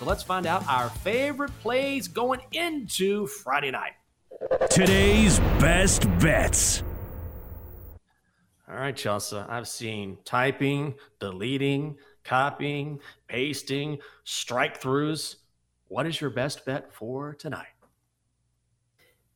So let's find out our favorite plays going into Friday night. Today's best bets. All right, Chelsea. I've seen typing, deleting, copying, pasting, strike throughs. What is your best bet for tonight?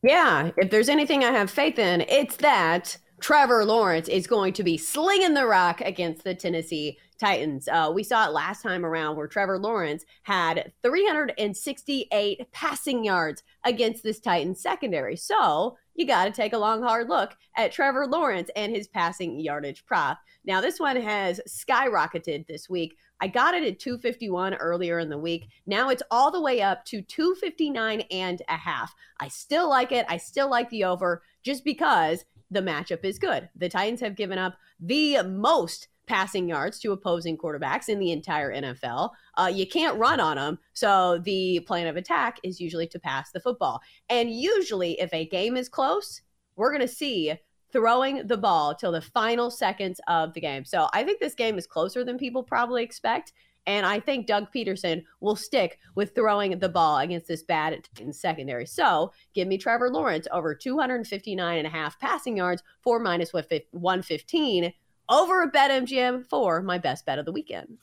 Yeah, if there's anything I have faith in, it's that Trevor Lawrence is going to be slinging the rock against the Tennessee Titans. Uh, we saw it last time around where Trevor Lawrence had 368 passing yards against this Titans secondary. So you got to take a long, hard look at Trevor Lawrence and his passing yardage prop. Now, this one has skyrocketed this week. I got it at 251 earlier in the week. Now it's all the way up to 259 and a half. I still like it. I still like the over just because the matchup is good. The Titans have given up the most passing yards to opposing quarterbacks in the entire NFL. Uh, you can't run on them. So the plan of attack is usually to pass the football. And usually, if a game is close, we're going to see throwing the ball till the final seconds of the game. So I think this game is closer than people probably expect. And I think Doug Pederson will stick with throwing the ball against this bad secondary. So give me Trevor Lawrence over 259 and a half passing yards for minus 115 over a BetMGM for my best bet of the weekend.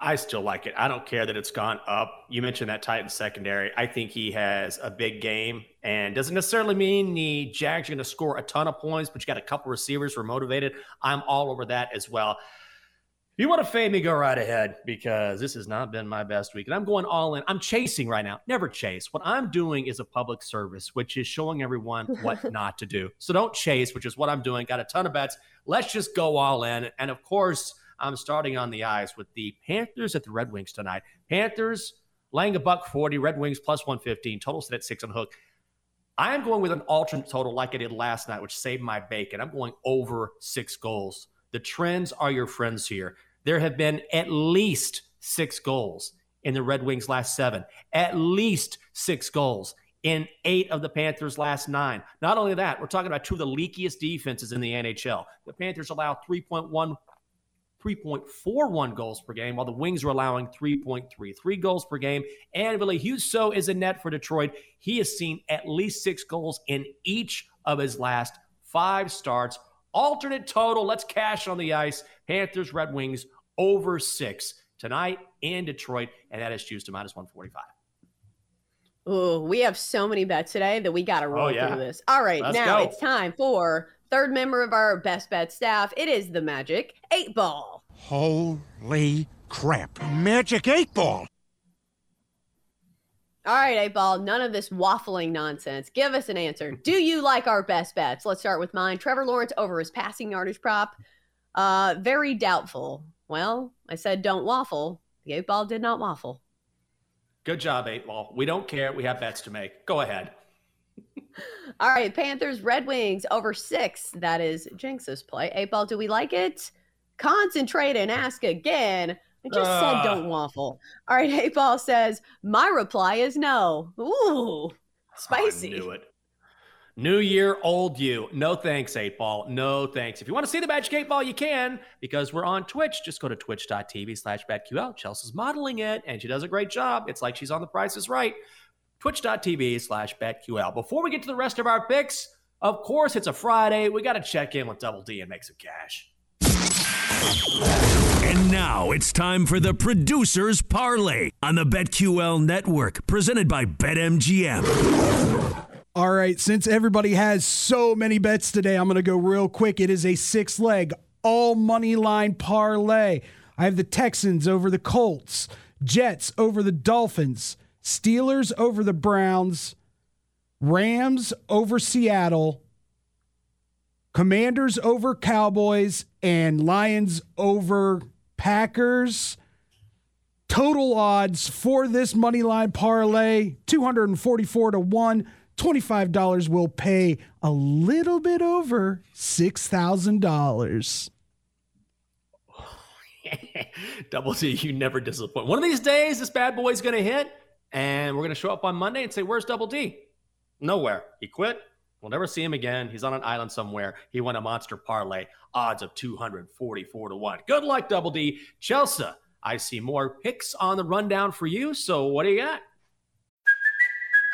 I still like it. I don't care that it's gone up. You mentioned that Titan secondary. I think he has a big game and doesn't necessarily mean the Jags are going to score a ton of points, but you got a couple receivers who are motivated. I'm all over that as well. If you want to fade me, go right ahead because this has not been my best week. And I'm going all in. I'm chasing right now. Never chase. What I'm doing is a public service, which is showing everyone what not to do. So don't chase, which is what I'm doing. Got a ton of bets. Let's just go all in. And of course, I'm starting on the ice with the Panthers at the Red Wings tonight. Panthers laying a buck 40, Red Wings plus 115, total set at six on hook. I am going with an alternate total like I did last night, which saved my bacon. I'm going over six goals. The trends are your friends here. There have been at least six goals in the Red Wings' last seven, at least six goals in eight of the Panthers' last nine. Not only that, we're talking about two of the leakiest defenses in the NHL. The Panthers allow 3.1 3.41 goals per game, while the Wings are allowing 3.33 goals per game. And Ville Husso is a net for Detroit. He has seen at least six goals in each of his last five starts. Alternate total. Let's cash on the ice. Panthers, Red Wings over six tonight in Detroit, and that is juiced to minus 145. Oh, we have so many bets today that we got to oh, roll oh, yeah. through this. All right, Let's now go. it's time for third member of our best bet staff. It is the Magic Eight Ball. Holy crap! Magic Eight Ball. All right, eight ball. None of this waffling nonsense. Give us an answer. Do you like our best bets? Let's start with mine. Trevor Lawrence over his passing yardage prop. Uh, very doubtful. Well, I said don't waffle. The eight ball did not waffle. Good job, eight ball. We don't care. We have bets to make. Go ahead. All right, Panthers, Red Wings over six. That is Jenks's play. Eight ball, do we like it? Concentrate and ask again. I just uh, said don't waffle. All right, Hey Paul says, my reply is no. Ooh, spicy. I knew it. New year, old you. No thanks, 8 Ball. No thanks. If you want to see the Magic 8 Ball, you can because we're on Twitch. Just go to twitch.tv slash BetQL. Chelsea's modeling it and she does a great job. It's like she's on the prices right. Twitch.tv slash BetQL. Before we get to the rest of our picks, of course, it's a Friday. We got to check in with Double D and make some cash. And now it's time for the Producers Parlay on the BetQL Network, presented by BetMGM. All right, since everybody has so many bets today, I'm going to go real quick. It is a six leg, all money line parlay. I have the Texans over the Colts, Jets over the Dolphins, Steelers over the Browns, Rams over Seattle, Commanders over Cowboys, and Lions over Packers. Total odds for this money line parlay 244 to 1. $25 will pay a little bit over $6,000. Double D, you never disappoint. One of these days, this bad boy's going to hit, and we're going to show up on Monday and say, Where's Double D? Nowhere. He quit. We'll never see him again. He's on an island somewhere. He won a monster parlay, odds of 244 to 1. Good luck, Double D. Chelsea, I see more picks on the rundown for you. So, what do you got?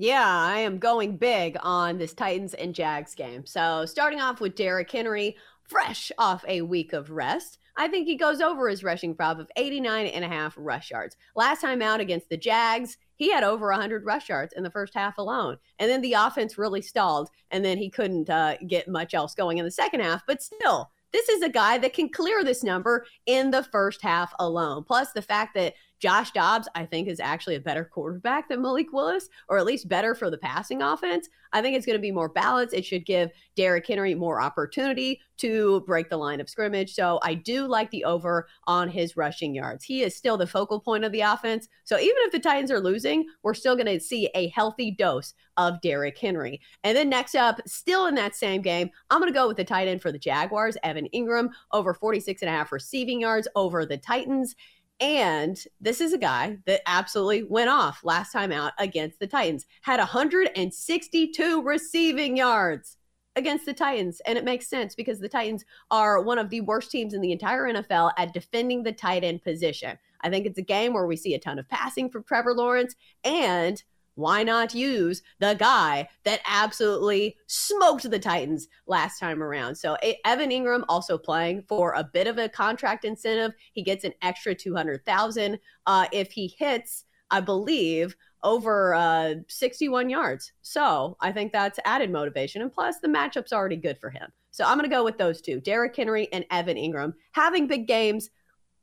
Yeah, I am going big on this Titans and Jags game. So, starting off with Derrick Henry, fresh off a week of rest. I think he goes over his rushing prop of 89 and a half rush yards. Last time out against the Jags, he had over 100 rush yards in the first half alone. And then the offense really stalled, and then he couldn't uh, get much else going in the second half. But still, this is a guy that can clear this number in the first half alone. Plus, the fact that Josh Dobbs, I think, is actually a better quarterback than Malik Willis, or at least better for the passing offense. I think it's going to be more balanced. It should give Derrick Henry more opportunity to break the line of scrimmage. So I do like the over on his rushing yards. He is still the focal point of the offense. So even if the Titans are losing, we're still going to see a healthy dose of Derrick Henry. And then next up, still in that same game, I'm going to go with the tight end for the Jaguars, Evan Engram, over 46 and a half receiving yards over the Titans. And this is a guy that absolutely went off last time out against the Titans, had 162 receiving yards against the Titans. And it makes sense because the Titans are one of the worst teams in the entire NFL at defending the tight end position. I think it's a game where we see a ton of passing from Trevor Lawrence and why not use the guy that absolutely smoked the Titans last time around? So Evan Engram also playing for a bit of a contract incentive. He gets an extra 200,000 uh, if he hits, I believe, over uh, 61 yards. So I think that's added motivation. And plus, the matchup's already good for him. So I'm going to go with those two Derrick Henry and Evan Engram having big games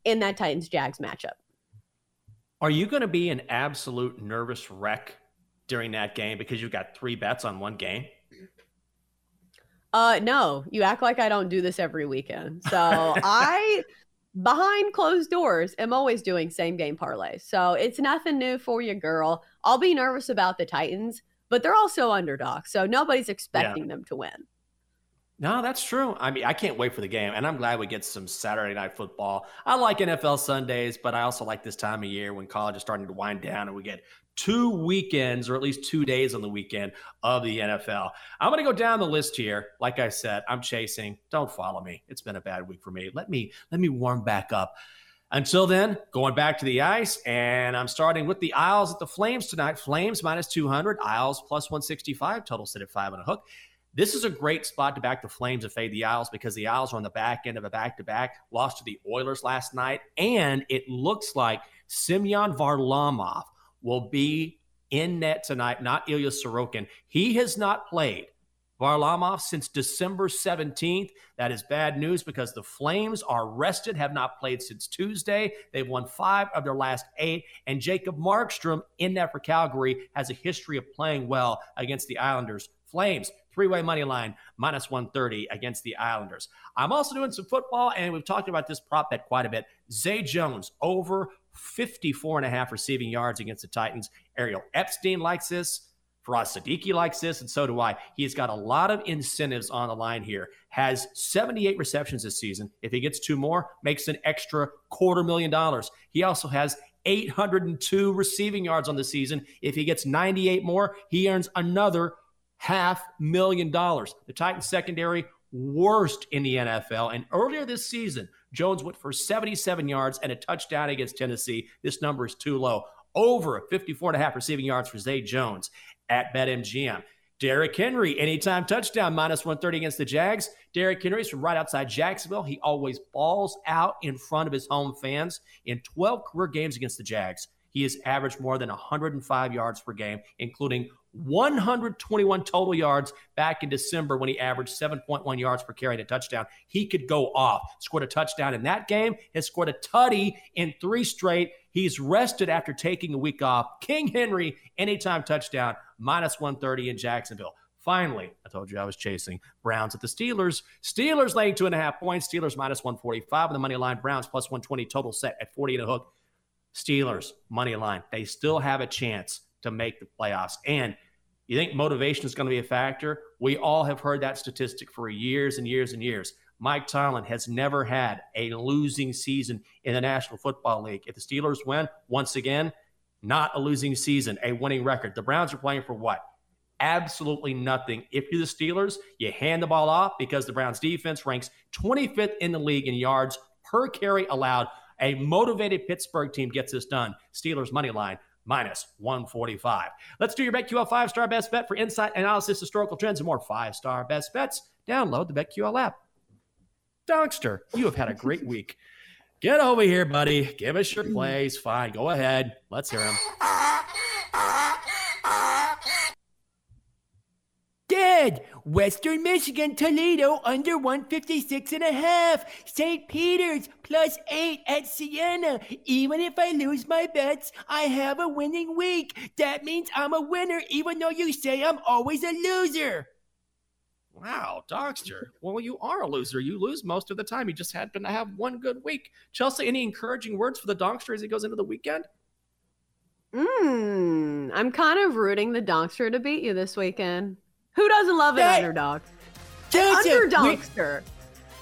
in that Titans Jags matchup. Are you going to be an absolute nervous wreck during that game because you've got three bets on one game? Uh, no, you act like I don't do this every weekend. So I, behind closed doors, am always doing same game parlays. So it's nothing new for you, girl. I'll be nervous about the Titans, but they're also underdogs. So nobody's expecting yeah. them to win. No, that's true. I mean, I can't wait for the game, and I'm glad we get some Saturday night football. I like NFL Sundays, but I also like this time of year when college is starting to wind down and we get two weekends or at least two days on the weekend of the NFL. I'm going to go down the list here. Like I said, I'm chasing. Don't follow me. It's been a bad week for me. Let me let me warm back up. Until then, going back to the ice, and I'm starting with the Isles at the Flames tonight. Flames minus 200, Isles plus 165, total sit at five and a hook. This is a great spot to back the Flames and fade the Isles because the Isles are on the back end of a back to back, lost to the Oilers last night, and it looks like Semyon Varlamov will be in net tonight, not Ilya Sorokin. He has not played Varlamov since December 17th. That is bad news because the Flames are rested, have not played since Tuesday. They've won five of their last eight. And Jacob Markstrom in net for Calgary has a history of playing well against the Islanders. Flames, three way money line, minus 130 against the Islanders. I'm also doing some football, and we've talked about this prop bet quite a bit. Zay Jones over 54 and a half receiving yards against the Titans. Ariel Epstein likes this. Faraz Sadiki likes this, and so do I. He's got a lot of incentives on the line here. Has 78 receptions this season. If he gets two more, makes an extra quarter million dollars. He also has 802 receiving yards on the season. If he gets 98 more, he earns another half million dollars. The Titans secondary worst in the NFL. And earlier this season, Jones went for 77 yards and a touchdown against Tennessee. This number is too low. Over 54 and a half receiving yards for Zay Jones at BetMGM. Derrick Henry, anytime touchdown, minus 130 against the Jags. Derrick Henry's from right outside Jacksonville. He always balls out in front of his home fans. In 12 career games against the Jags, he has averaged more than 105 yards per game, including 121 total yards back in December when he averaged 7.1 yards per carry and a touchdown. He could go off. Scored a touchdown in that game, has scored a tutty in three straight. He's rested after taking a week off. King Henry, anytime touchdown, minus 130 in Jacksonville. Finally, I told you I was chasing Browns at the Steelers. Steelers laying two and a half points. Steelers minus 145 on the money line. Browns plus 120 total set at 40 and a hook. Steelers money line. They still have a chance to make the playoffs. And you think motivation is going to be a factor? We all have heard that statistic for years and years and years. Mike Tomlin has never had a losing season in the National Football League. If the Steelers win, once again, not a losing season, a winning record. The Browns are playing for what? Absolutely nothing. If you're the Steelers, you hand the ball off because the Browns defense ranks 25th in the league in yards per carry allowed. A motivated Pittsburgh team gets this done. Steelers money line minus 145. Let's do your BetQL five star best bet for insight, analysis, historical trends, and more five star best bets. Download the BetQL app. Donkster, you have had a great week. Get over here, buddy. Give us your plays. Fine. Go ahead. Let's hear them. Western Michigan, Toledo under 156 and a half. St. Peter's plus 8 at Siena. Even if I lose my bets, I have a winning week. That means I'm a winner even though you say I'm always a loser. Wow, Donkster. Well, you are a loser. You lose most of the time. You just happen to have one good week. Chelsea, any encouraging words for the Donkster as he goes into the weekend? Mm, I'm kind of rooting the Donkster to beat you this weekend. Who doesn't love an That- underdog? Chelsea, Underdogster.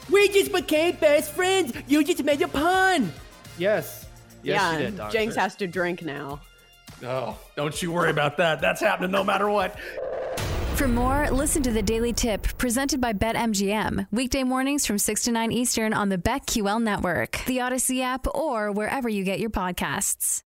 We, we just became best friends. You just made a pun. Yes. Yes, yeah, you did, Donkster. Jenks has to drink now. Oh, don't you worry about that. That's happening no matter what. For more, listen to the Daily Tip presented by BetMGM. Weekday mornings from 6 to 9 Eastern on the BetQL network, the Audacy app, or wherever you get your podcasts.